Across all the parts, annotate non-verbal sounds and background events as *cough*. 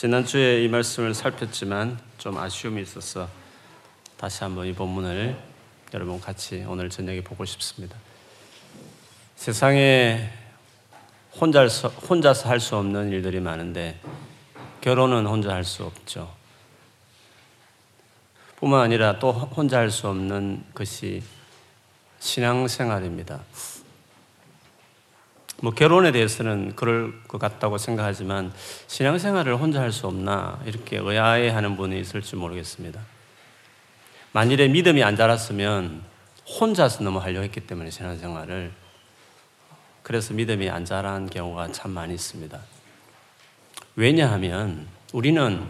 지난주에 이 말씀을 살폈지만 좀 아쉬움이 있어서 다시 한번 이 본문을 여러분 같이 오늘 저녁에 보고 싶습니다. 세상에 혼자서, 혼자서 할 수 없는 일들이 많은데 결혼은 혼자 할 수 없죠. 뿐만 아니라 또 혼자 할 수 없는 것이 신앙생활입니다. 뭐 결혼에 대해서는 그럴 것 같다고 생각하지만 신앙생활을 혼자 할 수 없나 이렇게 의아해하는 분이 있을지 모르겠습니다. 만일에 믿음이 안 자랐으면 혼자서 너무 하려고 했기 때문에 신앙생활을 그래서 믿음이 안 자란 경우가 참 많이 있습니다. 왜냐하면 우리는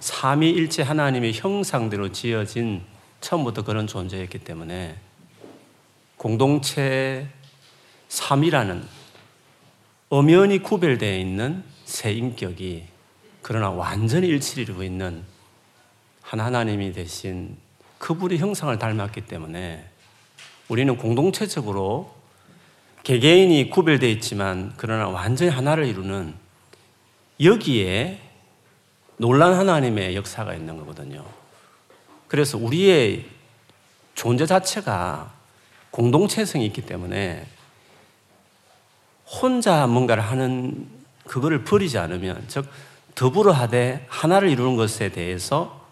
삼위일체 하나님의 형상대로 지어진 처음부터 그런 존재였기 때문에 공동체 삼이라는 엄연히 구별되어 있는 새 인격이 그러나 완전히 일치를 이루고 있는 한 하나님이 대신 그분의 형상을 닮았기 때문에 우리는 공동체적으로 개개인이 구별되어 있지만 그러나 완전히 하나를 이루는 여기에 놀란 하나님의 역사가 있는 거거든요. 그래서 우리의 존재 자체가 공동체성이 있기 때문에 혼자 뭔가를 하는 그거를 버리지 않으면 즉 더불어 하되 하나를 이루는 것에 대해서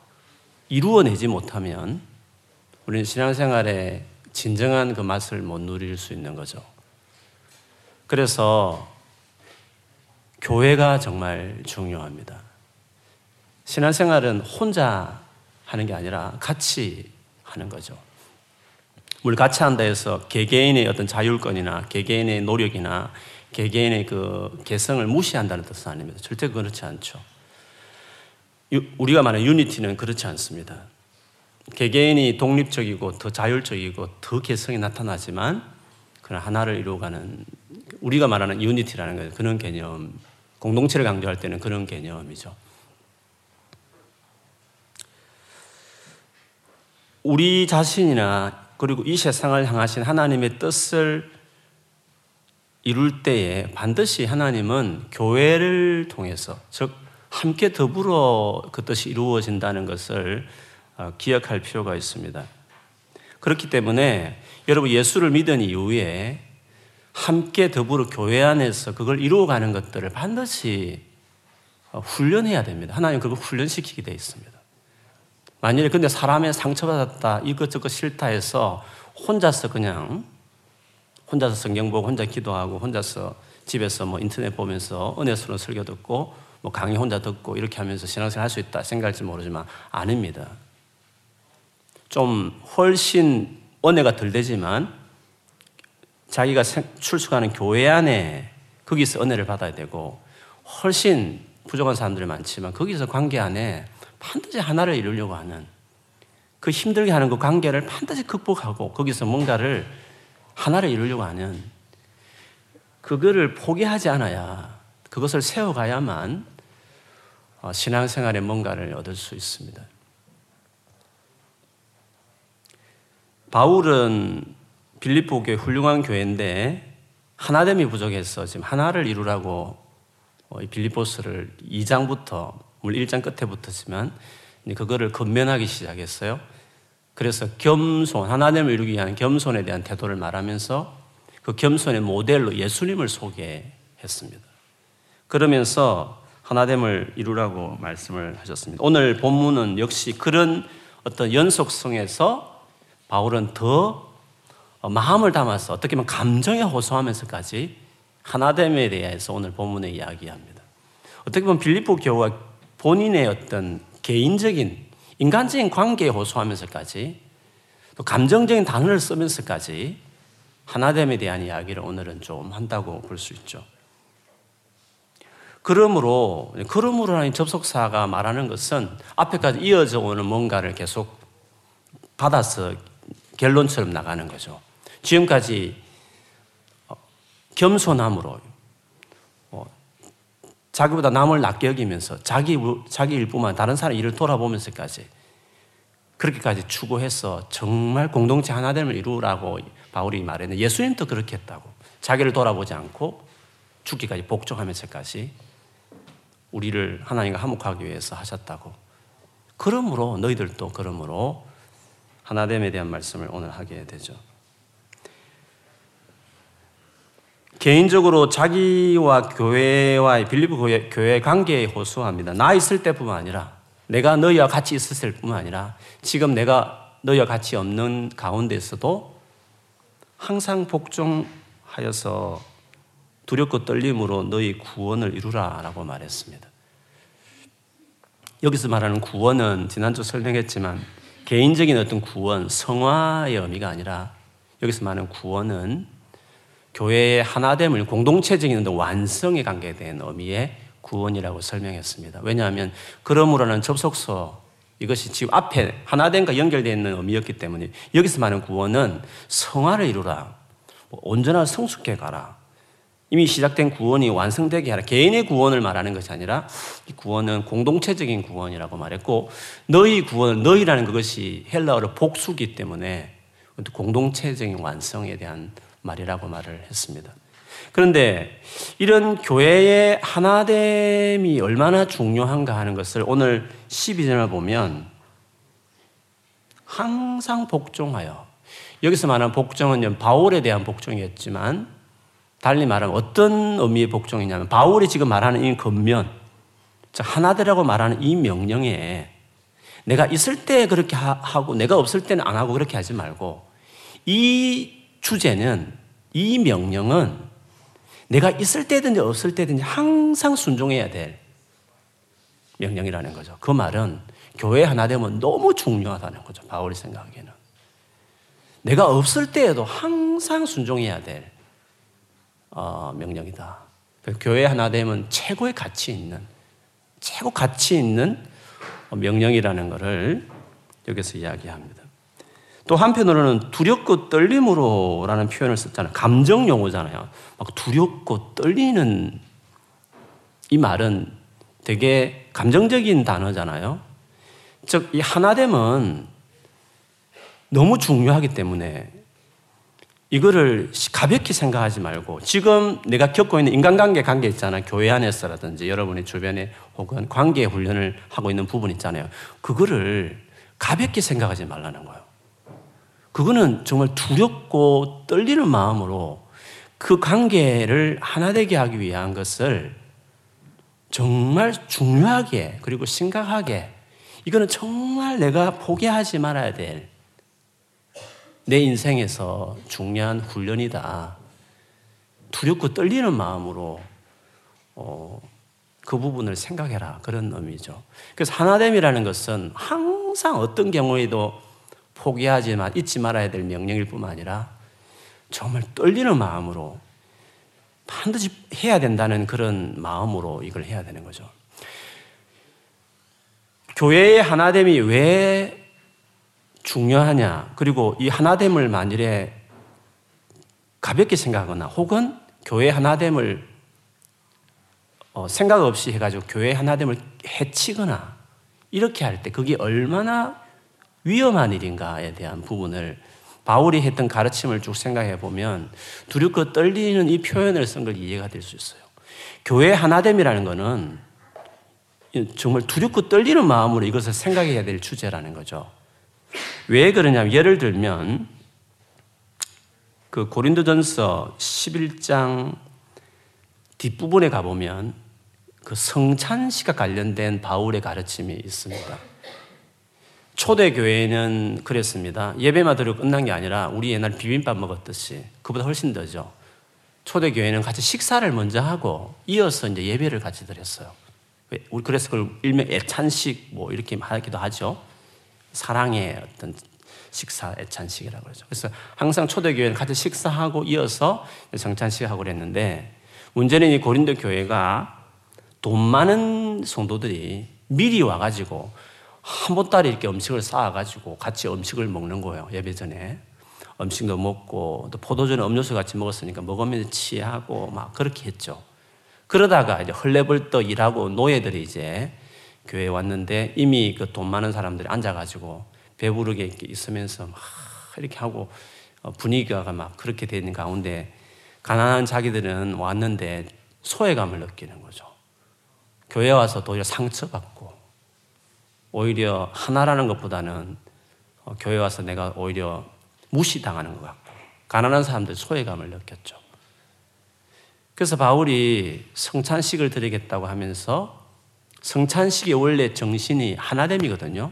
이루어내지 못하면 우리는 신앙생활에 진정한 그 맛을 못 누릴 수 있는 거죠. 그래서 교회가 정말 중요합니다. 신앙생활은 혼자 하는 게 아니라 같이 하는 거죠. 물 같이 한다 해서 개개인의 어떤 자율권이나 개개인의 노력이나 개개인의 그 개성을 무시한다는 뜻은 아닙니다. 절대 그렇지 않죠. 우리가 말하는 유니티는 그렇지 않습니다. 개개인이 독립적이고 더 자율적이고 더 개성이 나타나지만 그런 하나를 이루어가는 우리가 말하는 유니티라는 것 그런 개념 공동체를 강조할 때는 그런 개념이죠. 우리 자신이나 그리고 이 세상을 향하신 하나님의 뜻을 이룰 때에 반드시 하나님은 교회를 통해서, 즉, 함께 더불어 그 뜻이 이루어진다는 것을 어, 기억할 필요가 있습니다. 그렇기 때문에 여러분 예수를 믿은 이후에 함께 더불어 교회 안에서 그걸 이루어가는 것들을 반드시 어, 훈련해야 됩니다. 하나님 그걸 훈련시키게 되어 있습니다. 만일에 근데 사람의 상처받았다, 이것저것 싫다 해서 혼자서 그냥 혼자서 성경 보고 혼자 기도하고 혼자서 집에서 뭐 인터넷 보면서 은혜스러운 설교 듣고 뭐 강의 혼자 듣고 이렇게 하면서 신앙생활 할 수 있다 생각할지 모르지만 아닙니다. 좀 훨씬 은혜가 덜 되지만 자기가 출석하는 교회 안에 거기서 은혜를 받아야 되고 훨씬 부족한 사람들이 많지만 거기서 관계 안에 반드시 하나를 이루려고 하는 그 힘들게 하는 그 관계를 반드시 극복하고 거기서 뭔가를 하나를 이루려고 하는 그거를 포기하지 않아야 그것을 세워가야만 어, 신앙생활에 뭔가를 얻을 수 있습니다. 바울은 빌립보 교회 훌륭한 교회인데 하나됨이 부족해서 지금 하나를 이루라고 어, 빌립보스를 2장부터 물론 1장 끝에 붙었지만 그거를 건면하기 시작했어요. 그래서 겸손, 하나님을 이루기 위한 겸손에 대한 태도를 말하면서 그 겸손의 모델로 예수님을 소개했습니다. 그러면서 하나됨을 이루라고 말씀을 하셨습니다. 오늘 본문은 역시 그런 어떤 연속성에서 바울은 더 마음을 담아서 어떻게 보면 감정에 호소하면서까지 하나됨에 대해서 오늘 본문에 이야기합니다. 어떻게 보면 빌립보 교회가 본인의 어떤 개인적인 인간적인 관계에 호소하면서까지 또 감정적인 단어를 쓰면서까지 하나됨에 대한 이야기를 오늘은 좀 한다고 볼 수 있죠. 그러므로, 그러므로라는 접속사가 말하는 것은 앞에까지 이어져 오는 뭔가를 계속 받아서 결론처럼 나가는 거죠. 지금까지 겸손함으로 자기보다 남을 낮게 여기면서 자기, 자기 일뿐만 다른 사람 일을 돌아보면서까지 그렇게까지 추구해서 정말 공동체 하나됨을 이루라고 바울이 말했는데 예수님도 그렇게 했다고. 자기를 돌아보지 않고 죽기까지 복종하면서까지 우리를 하나님과 화목하기 위해서 하셨다고. 그러므로 너희들도 그러므로 하나됨에 대한 말씀을 오늘 하게 되죠. 개인적으로 자기와 교회와의 빌리브 교회, 교회 관계에 호소합니다. 나 있을 때뿐만 아니라 내가 너희와 같이 있었을 뿐만 아니라 지금 내가 너희와 같이 없는 가운데서도 항상 복종하여서 두렵고 떨림으로 너희 구원을 이루라 라고 말했습니다. 여기서 말하는 구원은 지난주 설명했지만 개인적인 어떤 구원, 성화의 의미가 아니라 여기서 말하는 구원은 교회의 하나됨을 공동체적인 완성에 관계된 의미의 구원이라고 설명했습니다. 왜냐하면 그러므로는 접속서 이것이 지금 앞에 하나됨과 연결되어 있는 의미였기 때문에 여기서 말하는 구원은 성화를 이루라. 뭐 온전한 성숙해 가라. 이미 시작된 구원이 완성되게 하라. 개인의 구원을 말하는 것이 아니라 이 구원은 공동체적인 구원이라고 말했고 너희 구원, 너희라는 그것이 헬라어로 복수기 때문에 공동체적인 완성에 대한 말이라고 말을 했습니다. 그런데 이런 교회의 하나됨이 얼마나 중요한가 하는 것을 오늘 12절을 보면 항상 복종하여 여기서 말하는 복종은 바울에 대한 복종이었지만 달리 말하면 어떤 의미의 복종이냐면 바울이 지금 말하는 이 겉면 하나되라고 말하는 이 명령에 내가 있을 때 그렇게 하고 내가 없을 때는 안 하고 그렇게 하지 말고 이 주제는 이 명령은 내가 있을 때든지 없을 때든지 항상 순종해야 될 명령이라는 거죠. 그 말은 교회 하나 되면 너무 중요하다는 거죠. 바울이 생각하기에는. 내가 없을 때에도 항상 순종해야 될 어, 명령이다. 교회 하나 되면 최고의 가치 있는, 최고 가치 있는 명령이라는 것을 여기서 이야기합니다. 또 한편으로는 두렵고 떨림으로라는 표현을 썼잖아요. 감정 용어잖아요. 막 두렵고 떨리는 이 말은 되게 감정적인 단어잖아요. 즉, 이 하나됨은 너무 중요하기 때문에 이거를 가볍게 생각하지 말고 지금 내가 겪고 있는 인간관계 관계 있잖아요. 교회 안에서라든지 여러분의 주변에 혹은 관계 훈련을 하고 있는 부분 있잖아요. 그거를 가볍게 생각하지 말라는 거예요. 그거는 정말 두렵고 떨리는 마음으로 그 관계를 하나 되게 하기 위한 것을 정말 중요하게 그리고 심각하게 이거는 정말 내가 포기하지 말아야 될 내 인생에서 중요한 훈련이다. 두렵고 떨리는 마음으로 어, 그 부분을 생각해라. 그런 의미죠. 그래서 하나됨이라는 것은 항상 어떤 경우에도 포기하지 마, 잊지 말아야 될 명령일 뿐만 아니라 정말 떨리는 마음으로 반드시 해야 된다는 그런 마음으로 이걸 해야 되는 거죠. 교회의 하나됨이 왜 중요하냐, 그리고 이 하나됨을 만일에 가볍게 생각하거나 혹은 교회 하나됨을 어, 생각 없이 해가지고 교회 하나됨을 해치거나 이렇게 할 때 그게 얼마나 위험한 일인가에 대한 부분을 바울이 했던 가르침을 쭉 생각해 보면 두렵고 떨리는 이 표현을 쓴 걸 이해가 될 수 있어요. 교회 하나됨이라는 것은 정말 두렵고 떨리는 마음으로 이것을 생각해야 될 주제라는 거죠. 왜 그러냐면 예를 들면 그 고린도전서 11장 뒷부분에 가보면 그 성찬식과 관련된 바울의 가르침이 있습니다. 초대 교회는 그랬습니다. 드리고 끝난 게 아니라 우리 옛날 비빔밥 먹었듯이 그보다 훨씬 더죠. 초대 교회는 같이 식사를 먼저 하고 이어서 이제 예배를 같이 드렸어요. 그래서 그걸 일명 애찬식 뭐 이렇게 하기도 하죠. 사랑의 어떤 식사 애찬식이라고 그러죠. 그래서 항상 초대 교회는 같이 식사하고 이어서 성찬식하고 그랬는데 문제는 이 고린도 교회가 돈 많은 성도들이 미리 와가지고 한 보따리 이렇게 음식을 쌓아가지고 같이 음식을 먹는 거예요. 예배 전에. 음식도 먹고 또 포도주는 음료수 같이 먹었으니까 먹으면 취하고 막 그렇게 했죠. 그러다가 이제 헐레벌떡 일하고 노예들이 이제 교회에 왔는데 이미 그 돈 많은 사람들이 앉아가지고 배부르게 이렇게 있으면서 막 이렇게 하고 어, 분위기가 막 그렇게 되는 가운데 가난한 자기들은 왔는데 소외감을 느끼는 거죠. 교회 와서 오히려 상처받고 오히려 하나라는 것보다는 어, 교회 와서 내가 오히려 무시당하는 것 같고 가난한 사람들 소외감을 느꼈죠. 그래서 바울이 성찬식을 드리겠다고 하면서 성찬식의 원래 정신이 하나됨이거든요.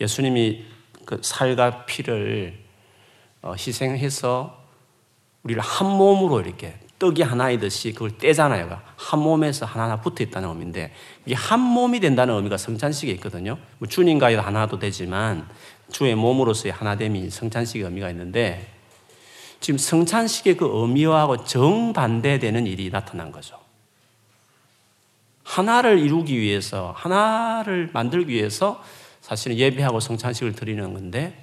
예수님이 그 살과 피를 어, 희생해서 우리를 한 몸으로 이렇게 떡이 하나이듯이 그걸 떼잖아요. 한 몸에서 하나하나 붙어 있다는 의미인데 이게 한 몸이 된다는 의미가 성찬식에 있거든요. 뭐 주님과 하나도 되지만 주의 몸으로서의 하나됨이 성찬식의 의미가 있는데 지금 성찬식의 그 의미와하고 정반대되는 일이 나타난 거죠. 하나를 이루기 위해서, 하나를 만들기 위해서 사실은 예배하고 성찬식을 드리는 건데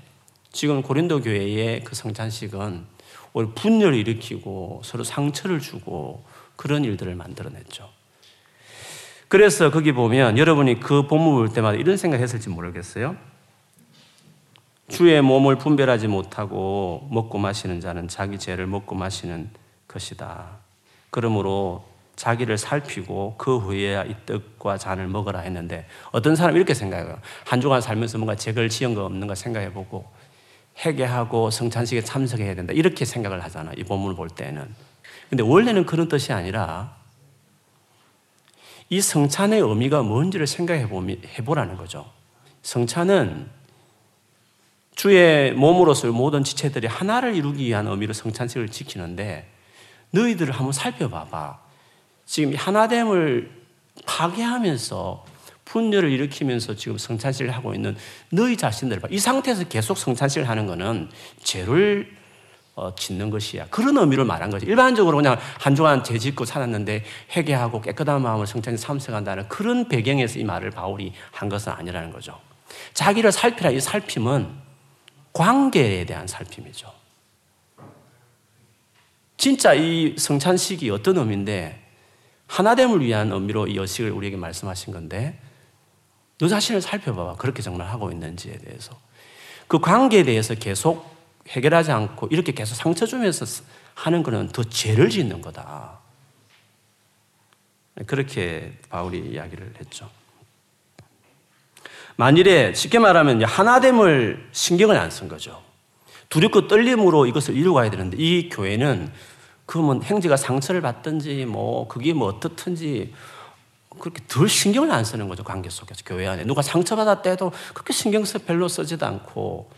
지금 고린도 교회의 그 성찬식은 오히려 분열을 일으키고 서로 상처를 주고 그런 일들을 만들어냈죠. 그래서 거기 보면 여러분이 그 본문 볼 때마다 이런 생각했을지 모르겠어요. 주의 몸을 분별하지 못하고 먹고 마시는 자는 자기 죄를 먹고 마시는 것이다. 그러므로 자기를 살피고 그 후에야 이 떡과 잔을 먹으라 했는데 어떤 사람 이렇게 생각해요. 한 주간 살면서 뭔가 죄를 지은 거 없는가 생각해보고 회개하고 성찬식에 참석해야 된다. 이렇게 생각을 하잖아. 이 본문을 볼 때는. 근데 원래는 그런 뜻이 아니라 이 성찬의 의미가 뭔지를 생각해 보라는 거죠. 성찬은 주의 몸으로서 모든 지체들이 하나를 이루기 위한 의미로 성찬식을 지키는데 너희들을 한번 살펴봐봐. 지금 하나됨을 파괴하면서 분열을 일으키면서 지금 성찬식을 하고 있는 너희 자신들 봐. 이 상태에서 계속 성찬식을 하는 거는 죄를 어, 짓는 것이야. 그런 의미를 말한 거지. 일반적으로 그냥 한 주간 죄 짓고 살았는데 회개하고 깨끗한 마음을 성찬에 참석한다는 그런 배경에서 이 말을 바울이 한 것은 아니라는 거죠. 자기를 살피라 이 살핌은 관계에 대한 살핌이죠. 진짜 이 성찬식이 어떤 의미인데 하나됨을 위한 의미로 이 여식을 우리에게 말씀하신 건데 너 자신을 살펴봐봐. 그렇게 정말 하고 있는지에 대해서. 그 관계에 대해서 계속 해결하지 않고 이렇게 계속 상처 주면서 하는 것은 더 죄를 짓는 거다. 그렇게 바울이 이야기를 했죠. 만일에 쉽게 말하면 하나됨을 신경을 안 쓴 거죠. 두렵고 떨림으로 이것을 이루어가야 되는데 이 교회는 그러면 행지가 상처를 받든지 뭐 그게 뭐 어떻든지 그렇게 덜 신경을 안 쓰는 거죠 관계 속에서 교회 안에 누가 상처받았다 해도 그렇게 신경 써 별로 쓰지도 않고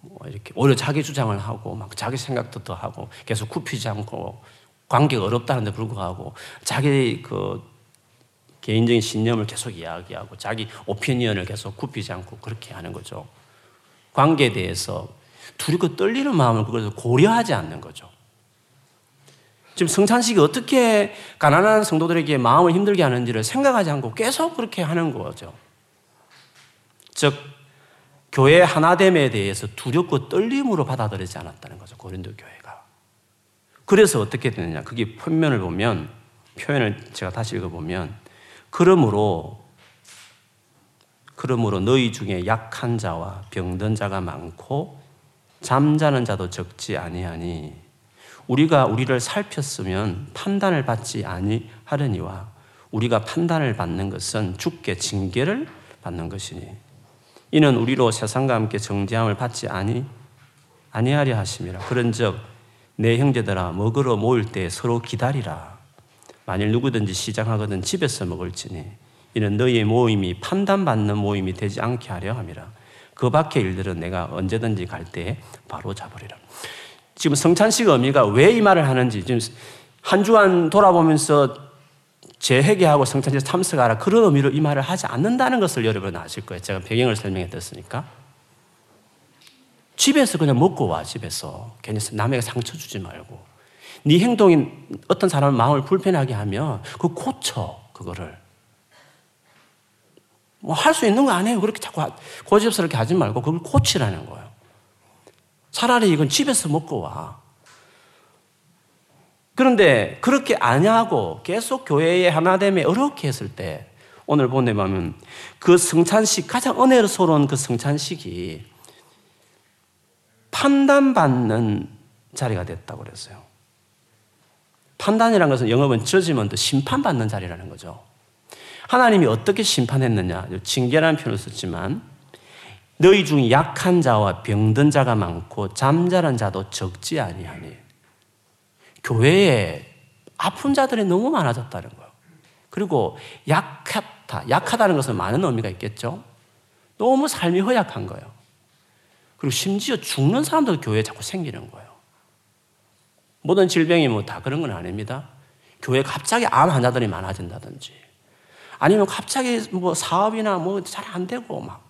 뭐 이렇게 오히려 자기 주장을 하고 막 자기 생각도 더 하고 계속 굽히지 않고 관계가 어렵다는데 불구하고 자기 그 개인적인 신념을 계속 이야기하고 자기 오피니언을 계속 굽히지 않고 그렇게 하는 거죠. 관계에 대해서 두렵고 떨리는 마음을 그걸 고려하지 않는 거죠. 지금 성찬식이 어떻게 가난한 성도들에게 마음을 힘들게 하는지를 생각하지 않고 계속 그렇게 하는 거죠. 즉, 교회 하나됨에 대해서 두렵고 떨림으로 받아들이지 않았다는 거죠. 고린도 교회가. 그래서 어떻게 되느냐. 그게 표면을 보면, 표현을 제가 다시 읽어보면, 그러므로 그러므로 너희 중에 약한 자와 병든 자가 많고 잠자는 자도 적지 아니하니 우리가 우리를 살폈으면 판단을 받지 아니하려니와 우리가 판단을 받는 것은 죽게 징계를 받는 것이니 이는 우리로 세상과 함께 정죄함을 받지 아니 아니하려 하심이라 그런즉 내 형제들아 먹으러 모일 때 서로 기다리라 만일 누구든지 시장하거든 집에서 먹을지니 이는 너희의 모임이 판단받는 모임이 되지 않게 하려 함이라. 그 밖의 일들은 내가 언제든지 갈 때에 바로 잡으리라. 지금 성찬식 의미가 왜 이 말을 하는지 지금 한 주간 돌아보면서 재회개하고 성찬식에 참석하라 그런 의미로 이 말을 하지 않는다는 것을 여러분 아실 거예요. 제가 배경을 설명해 드렸으니까. 집에서 그냥 먹고 와 집에서 괜히 남에게 상처 주지 말고 네 행동이 어떤 사람의 마음을 불편하게 하면 그 고쳐 그거를 뭐 할 수 있는 거 아니에요. 그렇게 자꾸 고집스럽게 하지 말고 그걸 고치라는 거예요. 차라리 이건 집에서 먹고 와. 그런데 그렇게 안 하고 계속 교회의 하나됨에 어렵게 했을 때 오늘 보내면 그 성찬식 가장 은혜로운 그 성찬식이 판단받는 자리가 됐다고 그랬어요. 판단이라는 것은 영어는 저지먼트 심판받는 자리라는 거죠. 하나님이 어떻게 심판했느냐? 징계라는 표현을 썼지만 너희 중에 약한 자와 병든 자가 많고 잠자는 자도 적지 아니하니 교회에 아픈 자들이 너무 많아졌다는 거예요. 그리고 약하다, 약하다는 것은 많은 의미가 있겠죠. 너무 삶이 허약한 거예요. 그리고 심지어 죽는 사람도 교회에 자꾸 생기는 거예요. 모든 질병이 뭐 다 그런 건 아닙니다. 교회에 갑자기 암 환자들이 많아진다든지 아니면 갑자기 뭐 사업이나 뭐 잘 안 되고 막, 막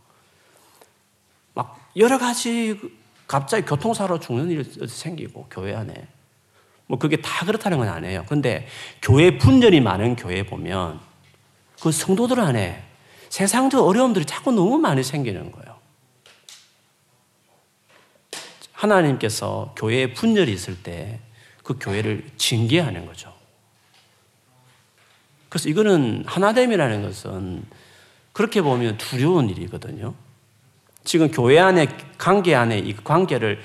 여러 가지 갑자기 교통사로 죽는 일이 생기고 교회 안에 뭐 그게 다 그렇다는 건 아니에요. 근데 교회 분열이 많은 교회 보면 그 성도들 안에 세상적 어려움들이 자꾸 너무 많이 생기는 거예요. 하나님께서 교회에 분열이 있을 때 그 교회를 징계하는 거죠. 그래서 이거는 하나됨이라는 것은 그렇게 보면 두려운 일이거든요. 지금 교회 안에 관계 안에 이 관계를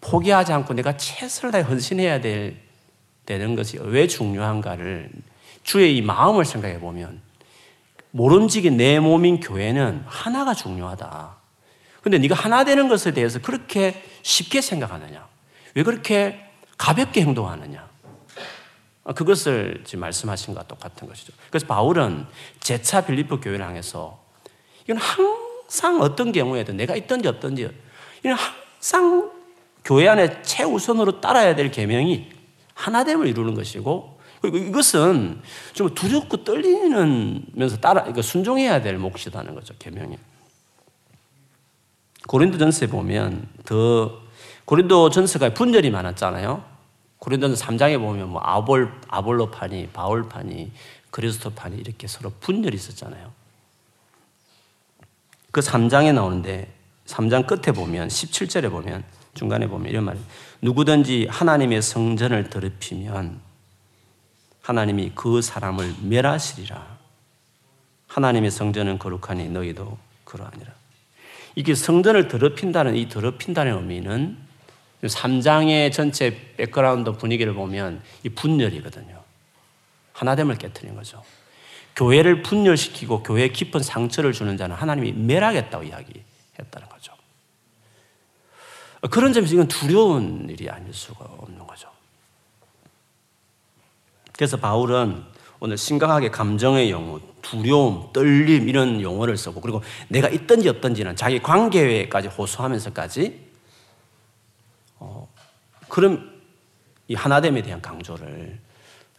포기하지 않고 내가 최선을 다해 헌신해야 될, 되는 것이 왜 중요한가를 주의 이 마음을 생각해 보면 모름지기 내 몸인 교회는 하나가 중요하다. 근데 네가 하나 되는 것에 대해서 그렇게 쉽게 생각하느냐? 왜 그렇게 가볍게 행동하느냐? 아, 그것을 지금 말씀하신 것과 똑같은 것이죠. 그래서 바울은 제차 빌리포 교회를 향해서 이건 항상 어떤 경우에도 내가 있든지 없든지 이건 항상 교회 안에 최우선으로 따라야 될 계명이 하나됨을 이루는 것이고 그리고 이것은 좀 두렵고 떨리면서 따라 이거 순종해야 될 몫이라는 거죠 계명이. 고린도전서에 보면 더 고린도전서가 분열이 많았잖아요. 고린도서 3장에 보면 뭐 아볼 아볼로파니, 바울파니, 그리스도파니 이렇게 서로 분열이 있었잖아요. 그 3장에 나오는데 3장 끝에 보면 17절에 보면 중간에 보면 이런 말이 누구든지 하나님의 성전을 더럽히면 하나님이 그 사람을 멸하시리라. 하나님의 성전은 거룩하니 너희도 그러하니라. 이게 성전을 더럽힌다는 이 더럽힌다는 의미는 3장의 전체 background 분위기를 보면 이 분열이거든요. 하나됨을 깨뜨린 거죠. 교회를 분열시키고 교회에 깊은 상처를 주는 자는 하나님이 멸하겠다고 이야기했다는 거죠. 그런 점에서 이건 두려운 일이 아닐 수가 없는 거죠. 그래서 바울은 오늘 심각하게 감정의 용어, 두려움, 떨림 이런 용어를 쓰고 그리고 내가 있든지 없든지는 자기 관계에까지 호소하면서까지 어, 그럼 이 하나됨에 대한 강조를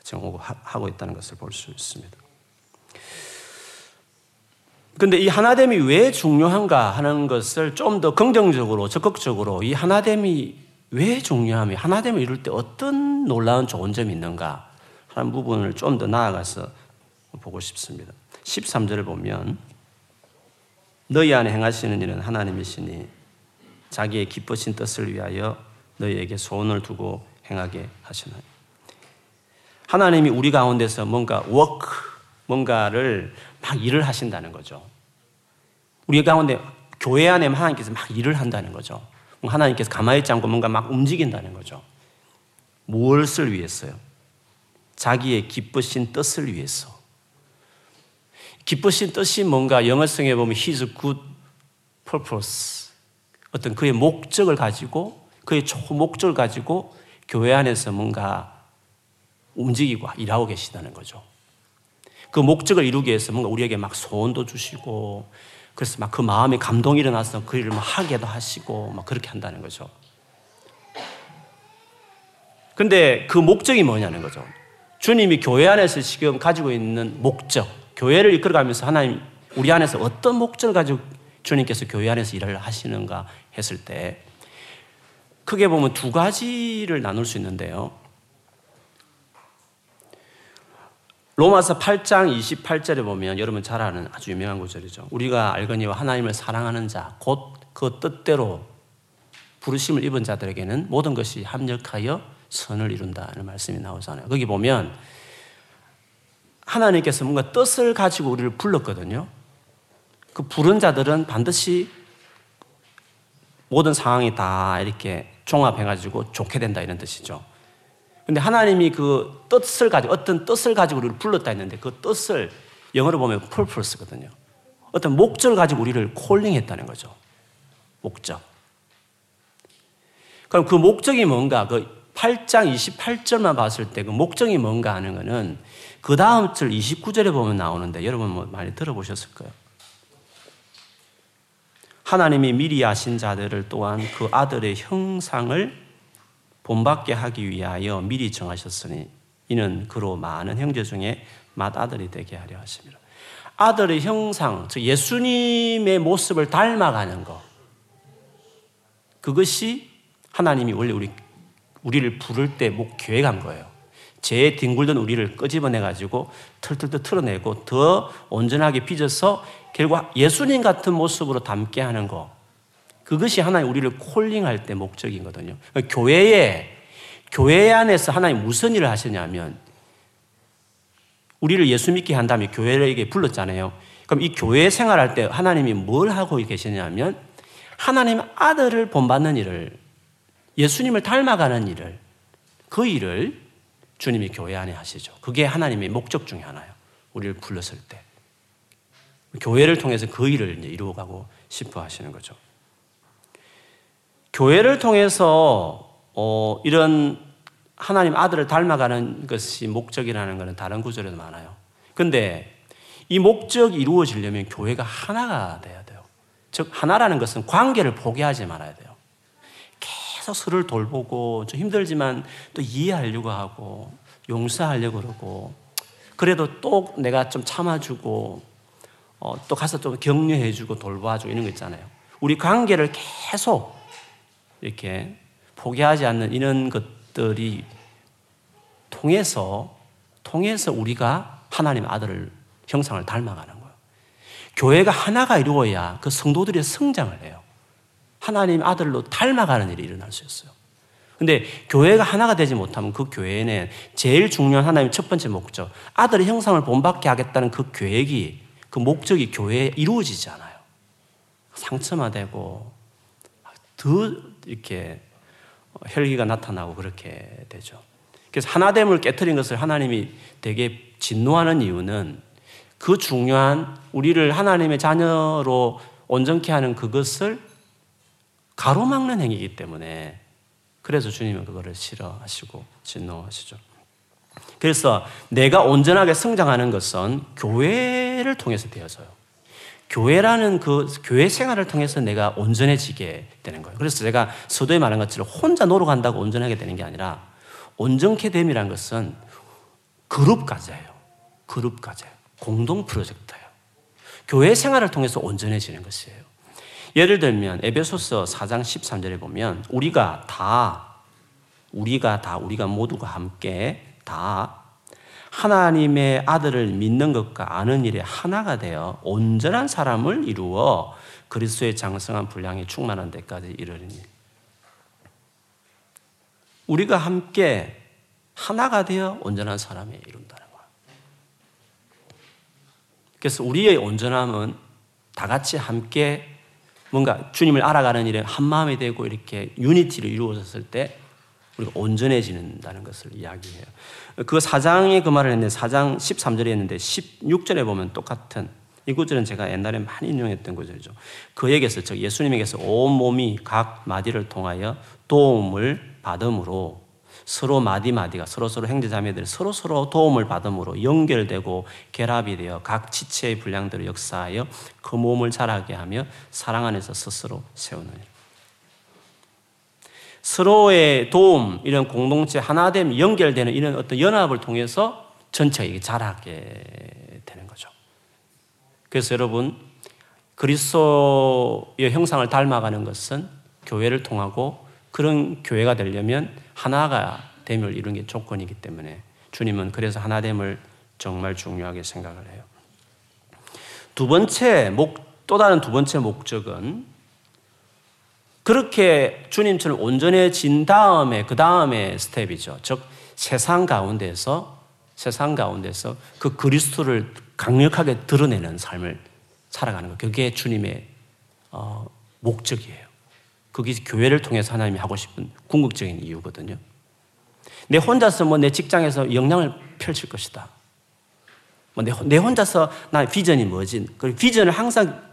지금 하고 있다는 것을 볼 수 있습니다. 근데 이 하나됨이 왜 중요한가 하는 것을 좀 더 긍정적으로, 적극적으로 이 하나됨이 왜 중요하며 하나됨을 이룰 때 어떤 놀라운 좋은 점이 있는가 하는 부분을 좀 더 나아가서 보고 싶습니다. 13절을 보면 너희 안에 행하시는 일은 하나님이시니 자기의 기쁘신 뜻을 위하여 너희에게 소원을 두고 행하게 하시나니. 하나님이 우리 가운데서 뭔가 work, 뭔가를 막 일을 하신다는 거죠. 우리 가운데 교회 안에 하나님께서 막 일을 한다는 거죠. 하나님께서 가만히 있지 않고 뭔가 막 움직인다는 거죠. 무엇을 위해서요? 자기의 기쁘신 뜻을 위해서. 기쁘신 뜻이 뭔가 영어성경에 보면 his good purpose. 어떤 그의 목적을 가지고 그의 목적을 가지고 교회 안에서 뭔가 움직이고 일하고 계시다는 거죠. 그 목적을 이루기 위해서 뭔가 우리에게 막 소원도 주시고 그래서 막 그 마음에 감동이 일어나서 그 일을 막 하게도 하시고 막 그렇게 한다는 거죠. 근데 그 목적이 뭐냐는 거죠. 주님이 교회 안에서 지금 가지고 있는 목적, 교회를 이끌어가면서 하나님 우리 안에서 어떤 목적을 가지고 주님께서 교회 안에서 일을 하시는가 했을 때 크게 보면 두 가지를 나눌 수 있는데요. 로마서 8장 28절에 보면 여러분 잘 아는 아주 유명한 구절이죠. 우리가 알거니와 하나님을 사랑하는 자, 곧 그 뜻대로 부르심을 입은 자들에게는 모든 것이 합력하여 선을 이룬다는 말씀이 나오잖아요. 거기 보면 하나님께서 뭔가 뜻을 가지고 우리를 불렀거든요. 그 부른 자들은 반드시 모든 상황이 다 이렇게 종합해가지고 좋게 된다 이런 뜻이죠. 근데 하나님이 그 뜻을 가지고 어떤 뜻을 가지고 우리를 불렀다 했는데 그 뜻을 영어로 보면 purpose거든요. 어떤 목적을 가지고 우리를 콜링했다는 거죠. 목적. 그럼 그 목적이 뭔가 그 8장 28절만 봤을 때 그 목적이 뭔가 하는 거는 그 다음 절 29절에 보면 나오는데 여러분 뭐 많이 들어보셨을 거예요. 하나님이 미리 아신 자들을 또한 그 아들의 형상을 본받게 하기 위하여 미리 정하셨으니 이는 그로 많은 형제 중에 맏아들이 되게 하려 하십니다. 아들의 형상, 즉 예수님의 모습을 닮아가는 것. 그것이 하나님이 원래 우리 우리를 부를 때 목 계획한 거예요. 죄에 뒹굴던 우리를 끄집어내 가지고 털털털 틀어내고 더 온전하게 빚어서 결국 예수님 같은 모습으로 담게 하는 거. 그것이 하나님 우리를 콜링할 때 목적이거든요. 교회에 교회 안에서 하나님 무슨 일을 하시냐면 우리를 예수 믿게 한 다음에 교회에게 불렀잖아요. 그럼 이 교회 생활할 때 하나님이 뭘 하고 계시냐면 하나님 아들을 본받는 일을 예수님을 닮아가는 일을 그 일을 주님이 교회 안에 하시죠. 그게 하나님의 목적 중에 하나예요. 우리를 불렀을 때. 교회를 통해서 그 일을 이루어가고 싶어 하시는 거죠. 교회를 통해서 어, 이런 하나님 아들을 닮아가는 것이 목적이라는 것은 다른 구절에도 많아요. 근데 이 목적이 이루어지려면 교회가 하나가 돼야 돼요. 즉, 하나라는 것은 관계를 포기하지 말아야 돼요. 계속 서로를 돌보고 좀 힘들지만 또 이해하려고 하고 용서하려고 그러고 그래도 또 내가 좀 참아주고 어, 또 가서 좀 격려해주고 돌봐주고 이런 거 있잖아요. 우리 관계를 계속 이렇게 포기하지 않는 이런 것들이 통해서 통해서 우리가 하나님 아들을 형상을 닮아가는 거예요. 교회가 하나가 이루어야 그 성도들의 성장을 해요. 하나님 아들로 닮아가는 일이 일어날 수 있어요. 근데 교회가 하나가 되지 못하면 그 교회는 제일 중요한 하나님의 첫 번째 목적, 아들의 형상을 본받게 하겠다는 그 계획이, 그 목적이 교회에 이루어지지 않아요. 상처만 되고, 더 이렇게 혈기가 나타나고 그렇게 되죠. 그래서 하나됨을 깨뜨린 것을 하나님이 되게 진노하는 이유는 그 중요한 우리를 하나님의 자녀로 온전케 하는 그것을 가로막는 행위이기 때문에 그래서 주님은 그거를 싫어하시고 진노하시죠. 그래서 내가 온전하게 성장하는 것은 교회를 통해서 되어져요. 교회라는 그 교회 생활을 통해서 내가 온전해지게 되는 거예요. 그래서 제가 서도에 말한 것처럼 혼자 노력한다고 온전하게 되는 게 아니라 온전케 됨이란 것은 그룹 과제예요. 그룹 과제. 공동 프로젝트예요. 교회 생활을 통해서 온전해지는 것이에요. 예를 들면 에베소서 4장 13절에 보면 우리가 다 우리가 다 우리가 모두가 함께 다 하나님의 아들을 믿는 것과 아는 일에 하나가 되어 온전한 사람을 이루어 그리스도의 장성한 분량이 충만한 데까지 이르리니 우리가 함께 하나가 되어 온전한 사람이 이룬다는 거예요. 그래서 우리의 온전함은 다 같이 함께 뭔가 주님을 알아가는 일에 한 마음이 되고 이렇게 유니티를 이루어졌을 때 우리가 온전해지는다는 것을 이야기해요. 그 사장이 그 말을 했는데 사장 13절에 했는데 16절에 보면 똑같은 이 구절은 제가 옛날에 많이 인용했던 구절이죠. 그에게서 즉 예수님에게서 온 몸이 각 마디를 통하여 도움을 받음으로 서로 마디 마디가 서로 서로 형제자매들 서로 서로 도움을 받음으로 연결되고 결합이 되어 각 지체의 분량들을 역사하여 그 몸을 자라게 하며 사랑 안에서 스스로 세우느니 서로의 도움, 이런 공동체 하나됨, 연결되는 이런 어떤 연합을 통해서 전체가 자라게 되는 거죠. 그래서 여러분, 그리스도의 형상을 닮아가는 것은 교회를 통하고 그런 교회가 되려면 하나가 됨을 이루는 게 조건이기 때문에 주님은 그래서 하나됨을 정말 중요하게 생각을 해요. 두 번째 목, 또 다른 두 번째 목적은 그렇게 주님처럼 온전해진 다음에 그 다음에 스텝이죠. 즉 세상 가운데서 세상 가운데서 그 그리스도를 강력하게 드러내는 삶을 살아가는 거. 그게 주님의 어, 목적이에요. 그게 교회를 통해서 하나님이 하고 싶은 궁극적인 이유거든요. 내 혼자서 뭐 내 직장에서 영향을 펼칠 것이다. 뭐 내, 내 혼자서 나 비전이 뭐지? 그 비전을 항상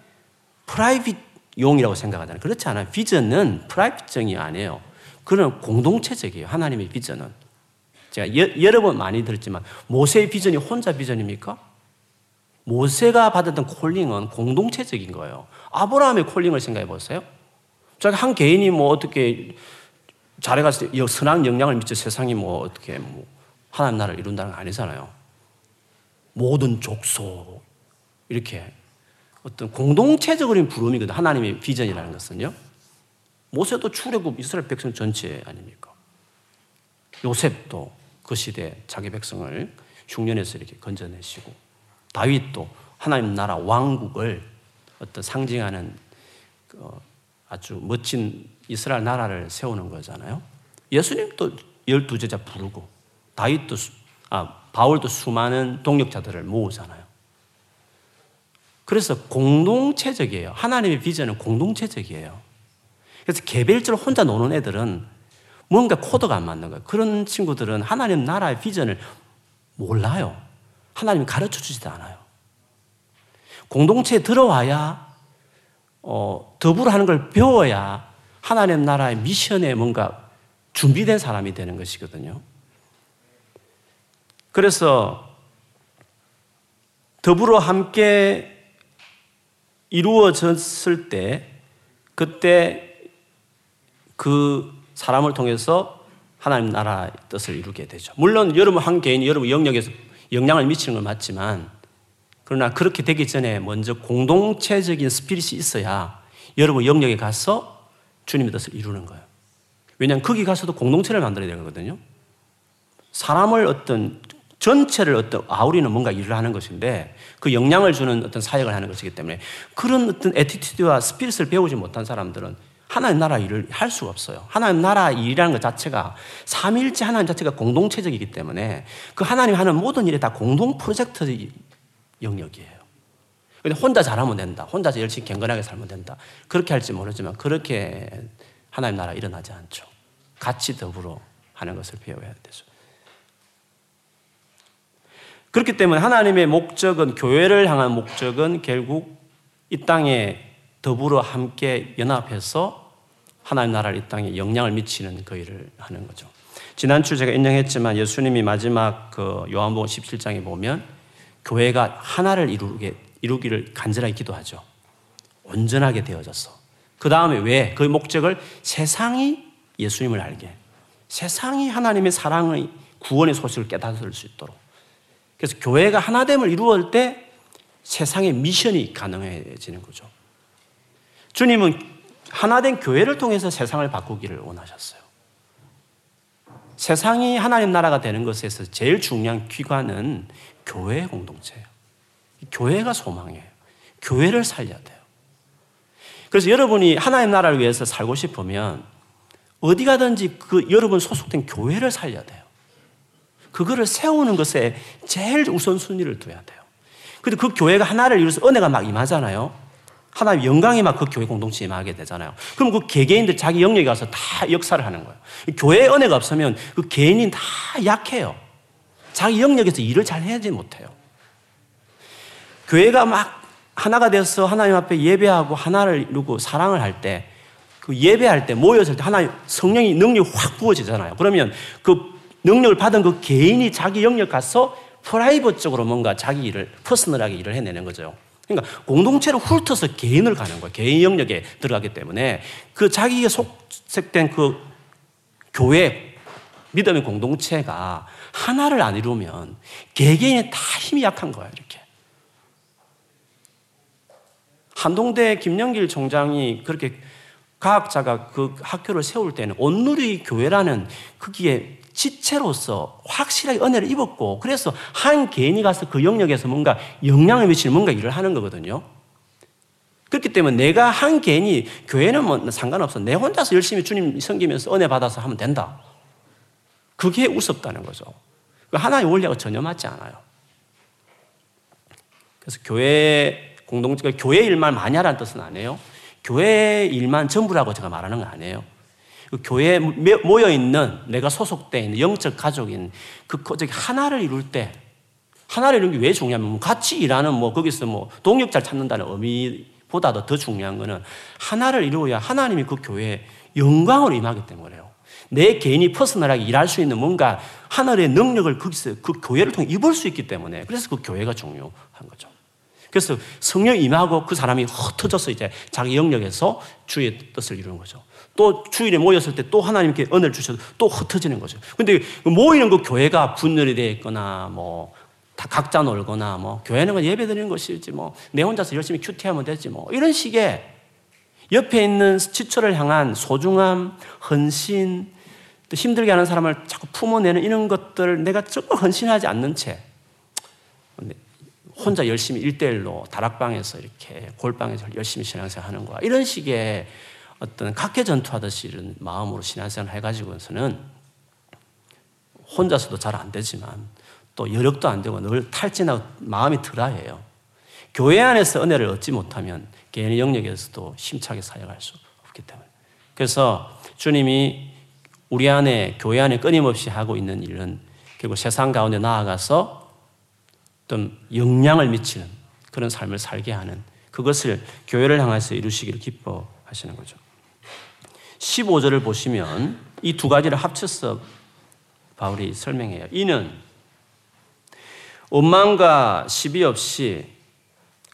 private 용이라고 생각하잖아요. 그렇지 않아요. 비전은 private적이 아니에요. 그런 공동체적이에요. 하나님의 비전은. 제가 여, 여러 번 많이 들었지만 모세의 비전이 혼자 비전입니까? 모세가 받았던 calling은 공동체적인 거예요. 아브라함의 콜링을 생각해 보세요. 자기 한 개인이 뭐 어떻게 잘해가서 선한 영향을 미쳐 세상이 뭐 어떻게 뭐 하나님 나라를 이룬다는 거 아니잖아요. 모든 족속 이렇게 어떤 공동체적인 부름이거든. 하나님의 비전이라는 것은요. 모세도 출애굽 이스라엘 백성 전체 아닙니까? 요셉도 그 시대 자기 백성을 흉년에서 이렇게 건져내시고 다윗도 하나님 나라 왕국을 어떤 상징하는 그 아주 멋진 이스라엘 나라를 세우는 거잖아요. 예수님도 열두 제자 부르고 다윗도 아 바울도 수많은 동력자들을 모으잖아요. 그래서 공동체적이에요. 하나님의 비전은 공동체적이에요. 그래서 개별적으로 혼자 노는 애들은 뭔가 코드가 안 맞는 거예요. 그런 친구들은 하나님 나라의 비전을 몰라요. 하나님이 가르쳐 주지도 않아요. 공동체에 들어와야 어, 더불어 하는 걸 배워야 하나님 나라의 미션에 뭔가 준비된 사람이 되는 것이거든요. 그래서 더불어 함께 이루어졌을 때 그때 그 사람을 통해서 하나님 나라의 뜻을 이루게 되죠. 물론 여러분 한 개인이 여러분 영역에서 영향을 미치는 건 맞지만 그러나 그렇게 되기 전에 먼저 공동체적인 스피릿이 있어야 여러분 영역에 가서 주님의 뜻을 이루는 거예요. 왜냐하면 거기 가서도 공동체를 만들어야 되거든요. 사람을 어떤 전체를 어떤 아우르는 뭔가 일을 하는 것인데 그 영향을 주는 어떤 사역을 하는 것이기 때문에 그런 어떤 attitude와 spirit을 배우지 못한 사람들은 하나님 나라 일을 할 수가 없어요. 하나님 나라 일이라는 것 자체가 삼위일체 하나님 자체가 공동체적이기 때문에 그 하나님 하는 모든 일이 다 공동 프로젝트 영역이에요. 근데 혼자 잘하면 된다. 혼자서 열심히 경건하게 살면 된다. 그렇게 할지 모르지만 그렇게 하나님 나라 일어나지 않죠. 같이 더불어 하는 것을 배워야 되죠. 그렇기 때문에 하나님의 목적은 교회를 향한 목적은 결국 이 땅에 더불어 함께 연합해서 하나님 나라를 이 땅에 영향을 미치는 그 일을 하는 거죠. 지난주 제가 인정했지만 예수님이 마지막 그 요한복음 17장에 보면 교회가 하나를 이루게, 이루기를 간절하게 기도하죠. 온전하게 되어져서. 그 다음에 왜? 그 목적을 세상이 예수님을 알게. 세상이 하나님의 사랑의 구원의 소식을 깨닫을 수 있도록. 그래서 교회가 하나됨을 이루어올 때 세상의 미션이 가능해지는 거죠. 주님은 하나된 교회를 통해서 세상을 바꾸기를 원하셨어요. 세상이 하나님 나라가 되는 것에서 제일 중요한 기관은 교회 공동체예요. 교회가 소망이에요. 교회를 살려야 돼요. 그래서 여러분이 하나님 나라를 위해서 살고 싶으면 어디 가든지 그 여러분 소속된 교회를 살려야 돼요. 그거를 세우는 것에 제일 우선순위를 둬야 돼요. 근데 그 교회가 하나를 이루어서 은혜가 막 임하잖아요. 하나님 영광이 막 그 교회 공동체에 임하게 되잖아요. 그럼 그 개개인들 자기 영역에 가서 다 역사를 하는 거예요. 교회 은혜가 없으면 그 개인이 다 약해요. 자기 영역에서 일을 잘 해야지 못해요. 교회가 막 하나가 되어서 하나님 앞에 예배하고 하나를 이루고 사랑을 할 때, 그 예배할 때 모였을 때 하나님 성령이 능력이 확 부어지잖아요. 그러면 그 능력을 받은 그 개인이 자기 영역 가서 프라이버적으로 뭔가 자기 일을 퍼스널하게 일을 해내는 거죠. 그러니까 공동체를 훑어서 개인을 가는 거예요. 개인 영역에 들어가기 때문에 그 자기가 속색된 그 교회 믿음의 공동체가 하나를 안 이루면 개개인이 다 힘이 약한 거예요. 이렇게. 한동대 김영길 총장이 그렇게 과학자가 그 학교를 세울 때는 온누리 교회라는 거기에 지체로서 확실하게 은혜를 입었고 그래서 한 개인이 가서 그 영역에서 뭔가 영향을 미치는 뭔가 일을 하는 거거든요. 그렇기 때문에 내가 한 개인이 교회는 뭐 상관없어. 내 혼자서 열심히 주님 섬기면서 은혜 받아서 하면 된다. 그게 우습다는 거죠. 그 하나의 원리하고 전혀 맞지 않아요. 그래서 교회 공동체가 교회 일만 많이 하라는 뜻은 아니에요. 교회 일만 전부라고 제가 말하는 건 아니에요. 그 교회에 모여 있는 내가 소속되어 있는 영적 가족인 그 저기 하나를 이룰 때 하나를 이런 게왜 중요하면 뭐 같이 일하는 뭐 거기서 뭐 동력자를 찾는다는 의미보다도 더 중요한 거는 하나를 이루어야 하나님이 그 교회에 영광으로 임하기 때문에요. 내 개인이 퍼스널하게 일할 수 있는 뭔가 하늘의 능력을 거기서 그 교회를 통해 입을 수 있기 때문에 그래서 그 교회가 중요한 거죠. 그래서 성령 임하고 그 사람이 흩어져서 이제 자기 영역에서 주의 뜻을 이루는 거죠. 또 주일에 모였을 때 또 하나님께 은혜를 주셔도 또 흩어지는 거죠. 근데 모이는 그 교회가 분열이 되어 있거나 뭐 다 각자 놀거나 뭐 교회는 예배 드리는 것이지 뭐 내 혼자서 열심히 큐티하면 되지 뭐 이런 식의 옆에 있는 지초를 향한 소중함, 헌신, 또 힘들게 하는 사람을 자꾸 품어내는 이런 것들 내가 정말 헌신하지 않는 채 혼자 열심히 일대일로 다락방에서 이렇게 골방에서 열심히 신앙생활 하는 거야. 이런 식의 어떤 각계 전투하듯이 이런 마음으로 신앙생활 해가지고서는 혼자서도 잘 안 되지만 또 여력도 안 되고 늘 탈진하고 마음이 드라해요. 교회 안에서 은혜를 얻지 못하면 개인의 영역에서도 힘차게 사역할 수 없기 때문에. 그래서 주님이 우리 안에 교회 안에 끊임없이 하고 있는 일은 결국 세상 가운데 나아가서 어떤 영향을 미치는 그런 삶을 살게 하는 그것을 교회를 향해서 이루시기를 기뻐하시는 거죠. 15절을 보시면 이 두 가지를 합쳐서 바울이 설명해요. 이는 원망과 시비 없이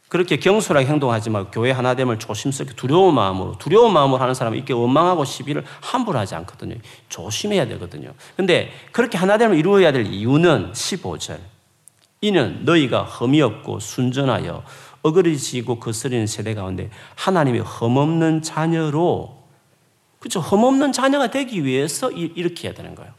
그렇게 경솔하게 행동하지 말고 교회 하나됨을 조심스럽게 두려운 마음으로 두려운 마음으로 하는 사람은 이렇게 원망하고 시비를 함부로 하지 않거든요. 조심해야 되거든요. 근데 그렇게 하나됨을 이루어야 될 이유는 15절. 이는 너희가 흠이 없고 순전하여 어그러지고 거스리는 세대 가운데 하나님의 흠없는 자녀로 그렇죠. 흠없는 자녀가 되기 위해서 이렇게 해야 되는 거예요.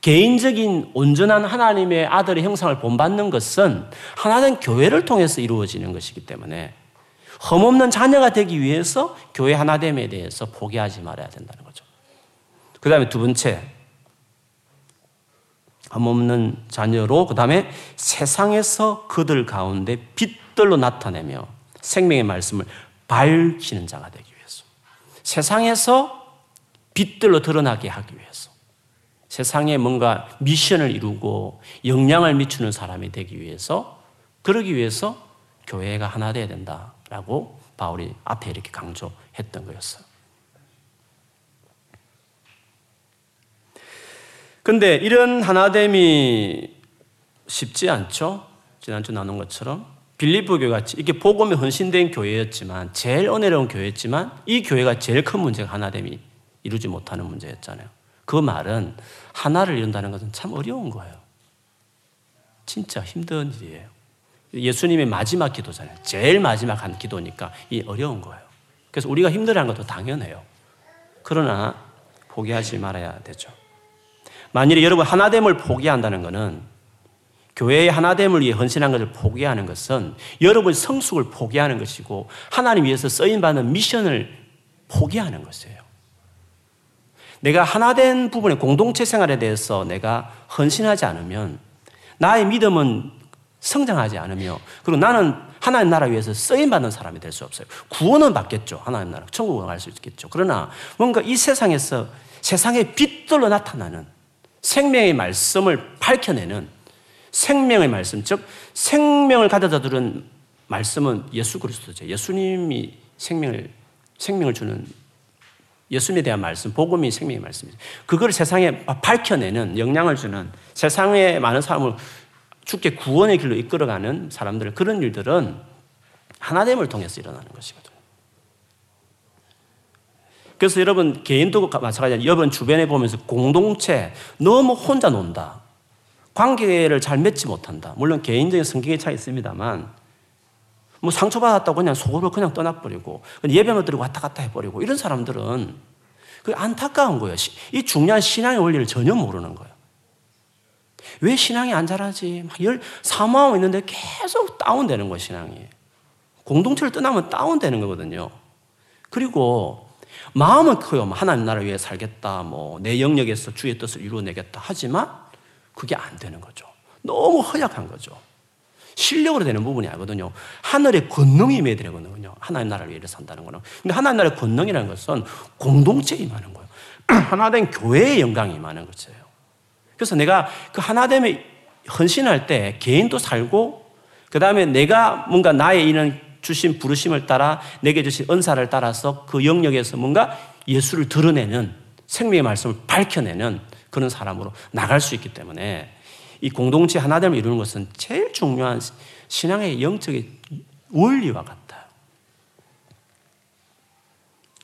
개인적인 온전한 하나님의 아들의 형상을 본받는 것은 하나된 교회를 통해서 이루어지는 것이기 때문에 흠없는 자녀가 되기 위해서 교회 하나됨에 대해서 포기하지 말아야 된다는 거죠. 그 다음에 두 번째, 흠없는 자녀로 그 다음에 세상에서 그들 가운데 빛들로 나타내며 생명의 말씀을 밝히는 자가 되기 세상에서 빛들로 드러나게 하기 위해서 세상에 뭔가 미션을 이루고 영향을 미치는 사람이 되기 위해서 그러기 위해서 교회가 하나 되어야 된다라고 바울이 앞에 이렇게 강조했던 거였어요. 근데 이런 하나됨이 쉽지 않죠? 지난주 나눈 것처럼. 교회 같이 이게 복음에 헌신된 교회였지만 제일 은혜로운 교회였지만 이 교회가 제일 큰 문제가 하나됨이 이루지 못하는 문제였잖아요. 그 말은 하나를 이룬다는 것은 참 어려운 거예요. 진짜 힘든 일이에요. 예수님의 마지막 기도잖아요. 제일 마지막 한 기도니까 이 어려운 거예요. 그래서 우리가 힘들어하는 것도 당연해요. 그러나 포기하지 말아야 되죠. 만일에 여러분 하나됨을 포기한다는 것은 교회의 하나됨을 위해 헌신한 것을 포기하는 것은 여러분 성숙을 포기하는 것이고 하나님 위해서 쓰임받는 미션을 포기하는 것이에요. 내가 하나된 부분의 공동체 생활에 대해서 내가 헌신하지 않으면 나의 믿음은 성장하지 않으며 그리고 나는 하나님 나라 위해서 쓰임받는 사람이 될 수 없어요. 구원은 받겠죠. 하나님 나라. 천국을 갈수 있겠죠. 그러나 뭔가 이 세상에서 세상의 빛들로 나타나는 생명의 말씀을 밝혀내는 생명의 말씀, 즉 생명을 가져다 주는 말씀은 예수 그리스도죠. 예수님이 생명을 생명을 주는 예수님에 대한 말씀, 복음이 생명의 말씀이죠. 그걸 세상에 밝혀내는 영향을 주는 세상에 많은 사람을 죽게 구원의 길로 이끌어가는 사람들 그런 일들은 하나됨을 통해서 일어나는 것이거든요. 그래서 여러분 개인도 마찬가지로 여러분 주변에 보면서 공동체 너무 혼자 논다. 관계를 잘 맺지 못한다. 물론 개인적인 성격의 차이 있습니다만 뭐 상처받았다고 그냥 속으로 그냥 떠나버리고 예배만 드리고 왔다 갔다 해버리고 이런 사람들은 그 안타까운 거예요. 이 중요한 신앙의 원리를 전혀 모르는 거예요. 왜 신앙이 안 자라지? 막 열, 사모하고 있는데 계속 다운되는 거예요, 신앙이. 공동체를 떠나면 다운되는 거거든요. 그리고 마음은 커요. 뭐 하나님 나라 위해 살겠다. 뭐 내 영역에서 주의 뜻을 이루어내겠다. 하지만 그게 안 되는 거죠. 너무 허약한 거죠. 실력으로 되는 부분이 아니거든요. 하늘의 권능이 임해야 되거든요. 하나님 나라를 위해 산다는 거는. 근데 하나님 나라의 권능이라는 것은 공동체에 임하는 거예요. *clears throat* 하나된 교회의 영광이 임하는 것이에요. 그래서 내가 그 하나됨의 헌신할 때 개인도 살고 그 다음에 내가 뭔가 나의 이런 주신 부르심을 따라 내게 주신 은사를 따라서 그 영역에서 뭔가 예수를 드러내는 생명의 말씀을 밝혀내는 그런 사람으로 나갈 수 있기 때문에 이 공동체 하나됨을 이루는 것은 제일 중요한 신앙의 영적인 원리와 같아요.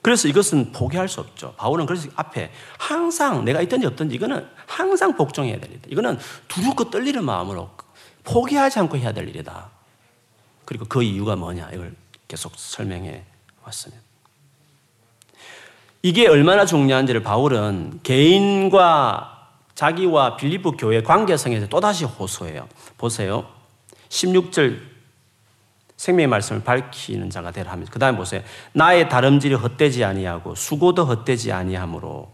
그래서 이것은 포기할 수 없죠. 바울은 그래서 앞에 항상 내가 있든지 없든지 이거는 항상 복종해야 될 일이다. 이거는 두렵고 떨리는 마음으로 포기하지 않고 해야 될 일이다. 그리고 그 이유가 뭐냐 이걸 계속 설명해 왔습니다. 이게 얼마나 중요한지를 바울은 개인과 자기와 빌리프 교회 관계성에서 또다시 호소해요. 보세요. 16절 생명의 말씀을 밝히는 자가 되라 하면서 그 다음에 보세요. 나의 다름질이 헛되지 아니하고 수고도 헛되지 아니하므로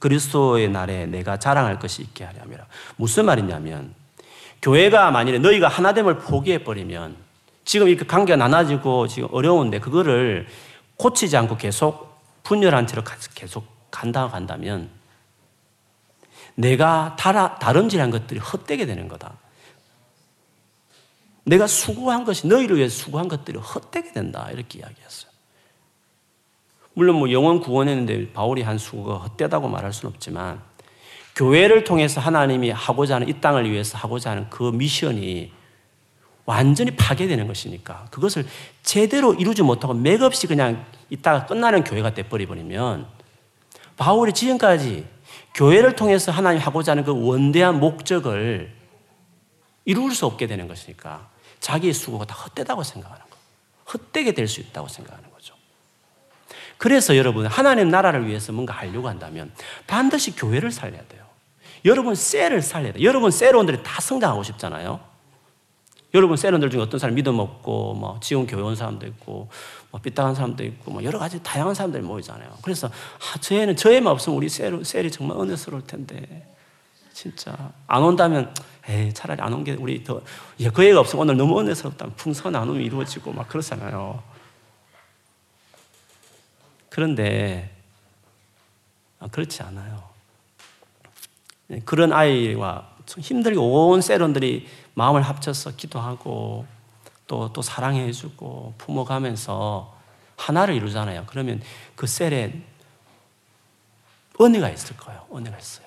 그리스도의 날에 내가 자랑할 것이 있게 하려면 무슨 말이냐면 교회가 만일에 너희가 하나됨을 포기해 버리면 지금 이렇게 관계가 나눠지고 지금 어려운데 그거를 고치지 않고 계속 분열한 채로 계속 간다 간다면 내가 다름질한 것들이 헛되게 되는 거다. 내가 수고한 것이 너희를 위해 수고한 것들이 헛되게 된다. 이렇게 이야기했어요. 물론 뭐 영원 구원했는데 바울이 한 수고가 헛되다고 말할 수는 없지만 교회를 통해서 하나님이 하고자 하는 이 땅을 위해서 하고자 하는 그 미션이 완전히 파괴되는 것이니까 그것을 제대로 이루지 못하고 맥없이 그냥 있다가 끝나는 교회가 돼버리면 바울이 지금까지 교회를 통해서 하나님 하고자 하는 그 원대한 목적을 이룰 수 없게 되는 것이니까 자기의 수고가 다 헛되다고 생각하는 거. 헛되게 될 수 있다고 생각하는 거죠. 그래서 여러분, 하나님 나라를 위해서 뭔가 하려고 한다면 반드시 교회를 살려야 돼요. 여러분, 셀을 살려야 돼요. 여러분, 셀원들이 다 성장하고 싶잖아요. 여러분 세련들 중에 어떤 사람 믿음 없고 뭐 지원 교회 온 사람도 있고 뭐 삐딱한 사람도 있고 뭐 여러 가지 다양한 사람들이 모이잖아요. 그래서 아, 저 애는 저 애만 없으면 우리 셀, 셀이 정말 은혜스러울 텐데 진짜 안 온다면 에이 차라리 안 온 게 우리 더 예, 그 애가 없으면 오늘 너무 은혜스럽다. 풍성한 나눔이 이루어지고 막 그렇잖아요. 그런데 아, 그렇지 않아요. 예, 그런 아이와 힘들게 온 세론들이 마음을 합쳐서 기도하고 또, 또 사랑해주고 품어가면서 하나를 이루잖아요. 그러면 그 셀에 은혜가 있을 거예요. 은혜가 있어요.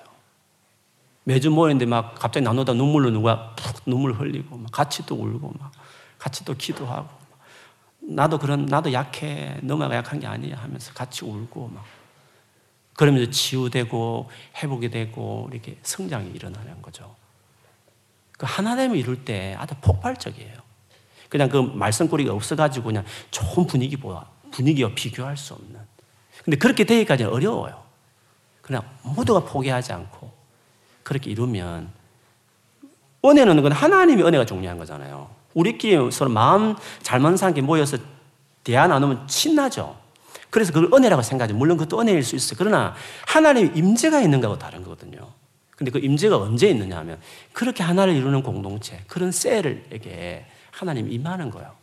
매주 모이는데 막 갑자기 나누다 눈물로 누가 푹 눈물 흘리고 막 같이 또 울고 막 같이 또 기도하고 나도 그런 나도 약해 너만 약한 게 아니야 하면서 같이 울고 막 그러면서 치유되고 회복이 되고 이렇게 성장이 일어나는 거죠. 그 하나됨을 이룰 때 아주 폭발적이에요. 그냥 그 말썽거리가 없어가지고 그냥 좋은 분위기보다 분위기와 비교할 수 없는. 근데 그렇게 되기까지는 어려워요. 그냥 모두가 포기하지 않고 그렇게 이루면 은혜는 그건 하나님의 은혜가 중요한 거잖아요. 우리끼리 서로 마음 잘 맞는 사람끼리 모여서 대화 나누면 신나죠. 그래서 그걸 은혜라고 생각하죠. 물론 그것도 은혜일 수 있어요. 그러나 하나님의 임재가 있는 거하고 다른 거거든요. 근데 그 임재가 언제 있느냐 하면 그렇게 하나를 이루는 공동체, 그런 셀에게 하나님이 임하는 거예요.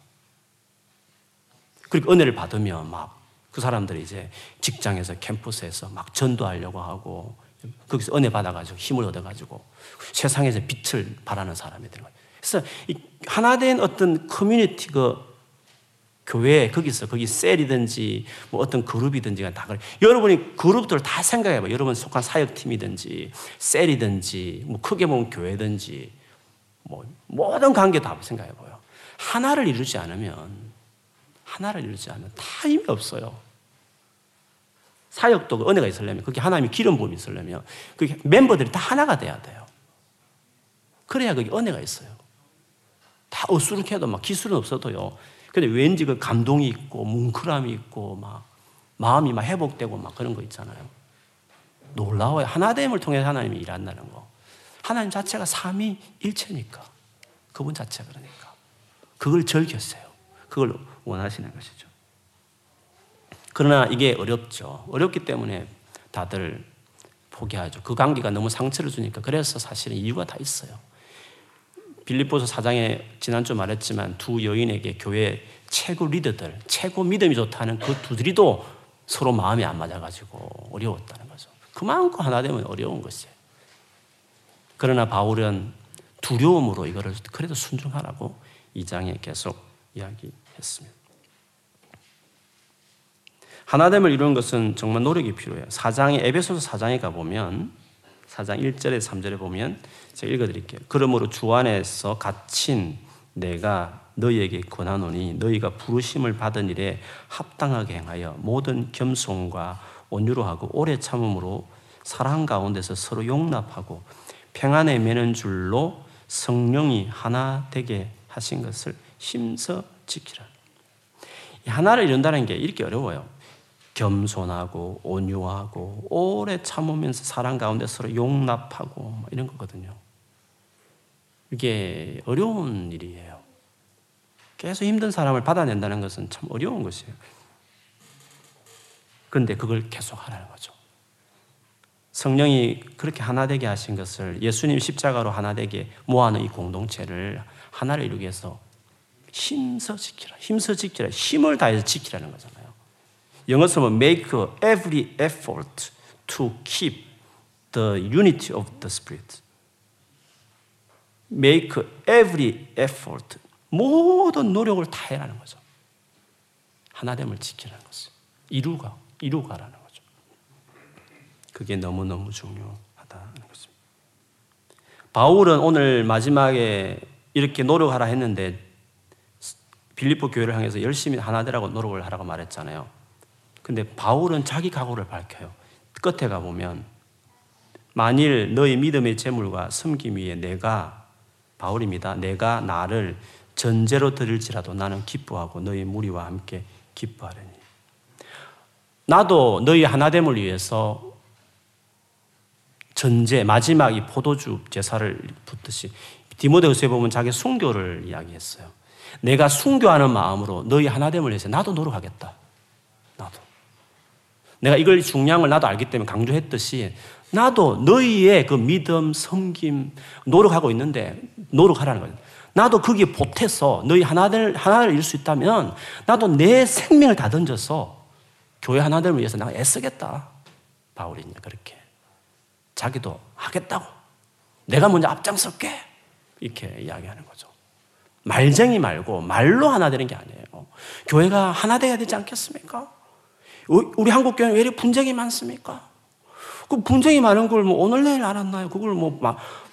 그리고 은혜를 받으면 막 그 사람들이 이제 직장에서 캠퍼스에서 막 전도하려고 하고 거기서 은혜 받아가지고 힘을 얻어가지고 세상에서 빛을 발하는 사람이 되는 거예요. 그래서 하나된 어떤 커뮤니티 그 교회 거기서 거기 셀이든지 뭐 어떤 그룹이든지가 다 그래. 여러분이 그룹들 다 생각해 봐. 여러분 속한 사역팀이든지 셀이든지 뭐 크게 보면 교회든지 뭐 모든 관계 다 생각해 봐요. 하나를 이루지 않으면 하나를 이루지 않으면 다 힘이 없어요. 사역도 그 은혜가 있으려면 그게 하나님의 기름 부음이 있으려면 그 멤버들이 다 하나가 돼야 돼요. 그래야 그게 은혜가 있어요. 다 어수룩해도 막 기술은 없어도요. 근데 왠지 그 감동이 있고 뭉클함이 있고 막 마음이 막 회복되고 막 그런 거 있잖아요. 놀라워요. 하나됨을 통해 하나님이 일한다는 거. 하나님 자체가 삼위 일체니까. 그분 자체가 그러니까. 그걸 즐겼어요. 그걸 원하시는 것이죠. 그러나 이게 어렵죠. 어렵기 때문에 다들 포기하죠. 그 관계가 너무 상처를 주니까. 그래서 사실은 이유가 다 있어요. 빌립보서 4장에 지난주 말했지만 두 여인에게 교회 최고 리더들, 최고 믿음이 좋다는 그 두들이도 서로 마음이 안 맞아가지고 어려웠다는 거죠. 그만큼 하나 되면 어려운 것이에요. 그러나 바울은 두려움으로 이거를 그래도 순종하라고 2장에 계속 이야기했습니다. 하나됨을 이루는 것은 정말 노력이 필요해요. 4장에 에베소서 4장에 가 보면 4장 1절에 3절에 보면 제가 읽어 드릴게요. 그러므로 주 안에서 갇힌 내가 너희에게 권하노니 너희가 부르심을 받은 일에 합당하게 행하여 모든 겸손과 온유로 하고 오래 참음으로 사랑 가운데서 서로 용납하고 평안에 매는 줄로 성령이 하나 되게 하신 것을 힘써 지키라. 하나를 이룬다는 게 이렇게 어려워요. 겸손하고 온유하고 오래 참으면서 사랑 가운데 서로 용납하고 뭐 이런 거거든요. 이게 어려운 일이에요. 계속 힘든 사람을 받아낸다는 것은 참 어려운 것이에요. 그런데 그걸 계속 하라는 거죠. 성령이 그렇게 하나 되게 하신 것을 예수님 십자가로 하나 되게 모아놓은 이 공동체를 하나를 이루기 위해서 힘써 지키라. 힘써 지키라. 힘을 다해서 지키라는 거잖아요. 영어 쓰면 make every effort to keep the unity of the spirit. Make every effort. 모든 노력을 다 해라는 거죠. 하나됨을 지키라는 것을. 이루가, 이루가라는 거죠. 그게 너무너무 중요하다는 것입니다. 바울은 오늘 마지막에 이렇게 노력하라 했는데 빌리포 교회를 향해서 열심히 하나 되라고 노력을 하라고 말했잖아요. 근데 바울은 자기 각오를 밝혀요. 끝에 가보면 만일 너희 믿음의 재물과 섬김 위에 내가 바울입니다. 내가 나를 전제로 드릴지라도 나는 기뻐하고 너희 무리와 함께 기뻐하려니. 나도 너희 하나됨을 위해서 전제 마지막 이 포도주 제사를 붓듯이 디모데후서에 보면 자기 순교를 이야기했어요. 내가 순교하는 마음으로 너희 하나됨을 위해서 나도 노력하겠다. 내가 이걸 중량을 나도 알기 때문에 강조했듯이 나도 너희의 그 믿음, 섬김, 노력하고 있는데 노력하라는 거예요. 나도 거기에 보태서 너희 하나를, 하나를 이룰 수 있다면 나도 내 생명을 다 던져서 교회 하나됨을 위해서 내가 애쓰겠다. 바울이 이 그렇게. 자기도 하겠다고. 내가 먼저 앞장설게. 이렇게 이야기하는 거죠. 말쟁이 말고 말로 하나 되는 게 아니에요. 교회가 하나 돼야 되지 않겠습니까? 우리 한국 교회는 왜 이렇게 분쟁이 많습니까? 그 분쟁이 많은 걸 뭐 오늘 내일 알았나요? 그걸 뭐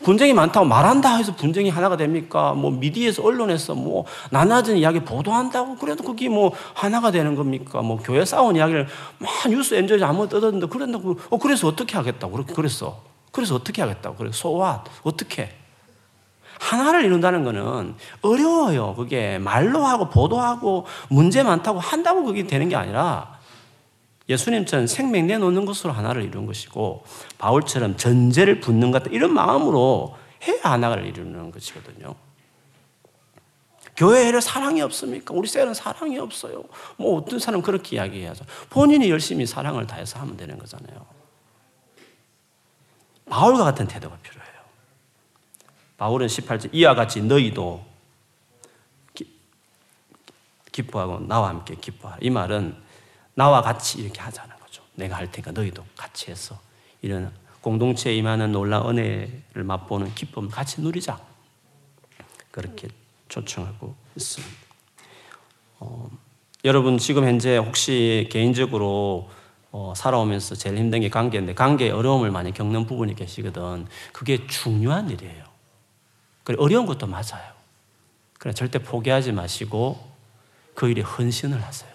분쟁이 많다고 말한다 해서 분쟁이 하나가 됩니까? 뭐 미디어에서 언론에서 뭐 나눠진 이야기 보도한다고 그래도 그게 뭐 하나가 되는 겁니까? 뭐 교회 싸운 이야기를 막 뉴스 엔저지 아무 떠드는데 그런다고 어 그래서 어떻게 하겠다고 그렇게 그랬어. 그래서 어떻게 하겠다고 그래 소와 어떻게 하나를 이룬다는 것은 어려워요. 그게 말로 하고 보도하고 문제 많다고 한다고 그게 되는 게 아니라 예수님처럼 생명 내놓는 것으로 하나를 이루는 것이고 바울처럼 전제를 붙는 것 이런 마음으로 해야 하나를 이루는 것이거든요. 교회에 사랑이 없습니까? 우리 셀은 사랑이 없어요. 뭐 어떤 사람 그렇게 이야기해야죠. 본인이 열심히 사랑을 다해서 하면 되는 거잖아요. 바울과 같은 태도가 필요해요. 바울은 18절 이와 같이 너희도 기 뻐하고 나와 함께 기뻐하라. 이 말은 나와 같이 이렇게 하자는 거죠. 내가 할 테니까 너희도 같이 해서 이런 공동체에 임하는 놀라운 은혜를 맛보는 기쁨 같이 누리자. 그렇게 초청하고 있습니다. 어, 여러분 지금 현재 혹시 개인적으로 어, 살아오면서 제일 힘든 게 관계인데 관계에 어려움을 많이 겪는 부분이 계시거든. 그게 중요한 일이에요. 그래 어려운 것도 맞아요. 그래 절대 포기하지 마시고 그 일에 헌신을 하세요.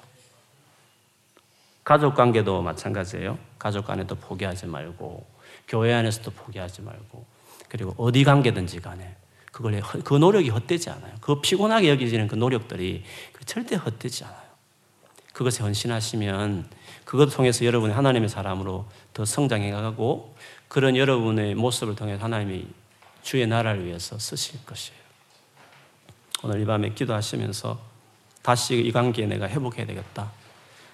가족 관계도 마찬가지예요. 가족 간에도 포기하지 말고, 교회 안에서도 포기하지 말고, 그리고 어디 관계든지 간에 그걸 그 노력이 헛되지 않아요. 그 피곤하게 여기지는 그 노력들이 그 절대 헛되지 않아요. 그것에 헌신하시면 그것 통해서 여러분이 하나님의 사람으로 더 성장해 가고 그런 여러분의 모습을 통해 하나님이 주의 나라를 위해서 쓰실 것이에요. 오늘 이 밤에 기도하시면서 다시 이 관계에 내가 회복해야 되겠다.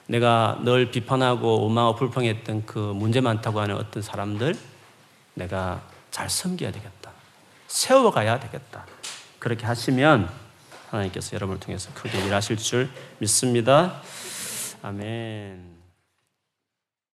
내가 늘 비판하고 원망하고 불평했던 그 문제 많다고 하는 어떤 사람들 내가 잘 섬겨야 되겠다. 세워가야 되겠다. 그렇게 하시면 하나님께서 여러분을 통해서 크게 일하실 줄 믿습니다. 아멘.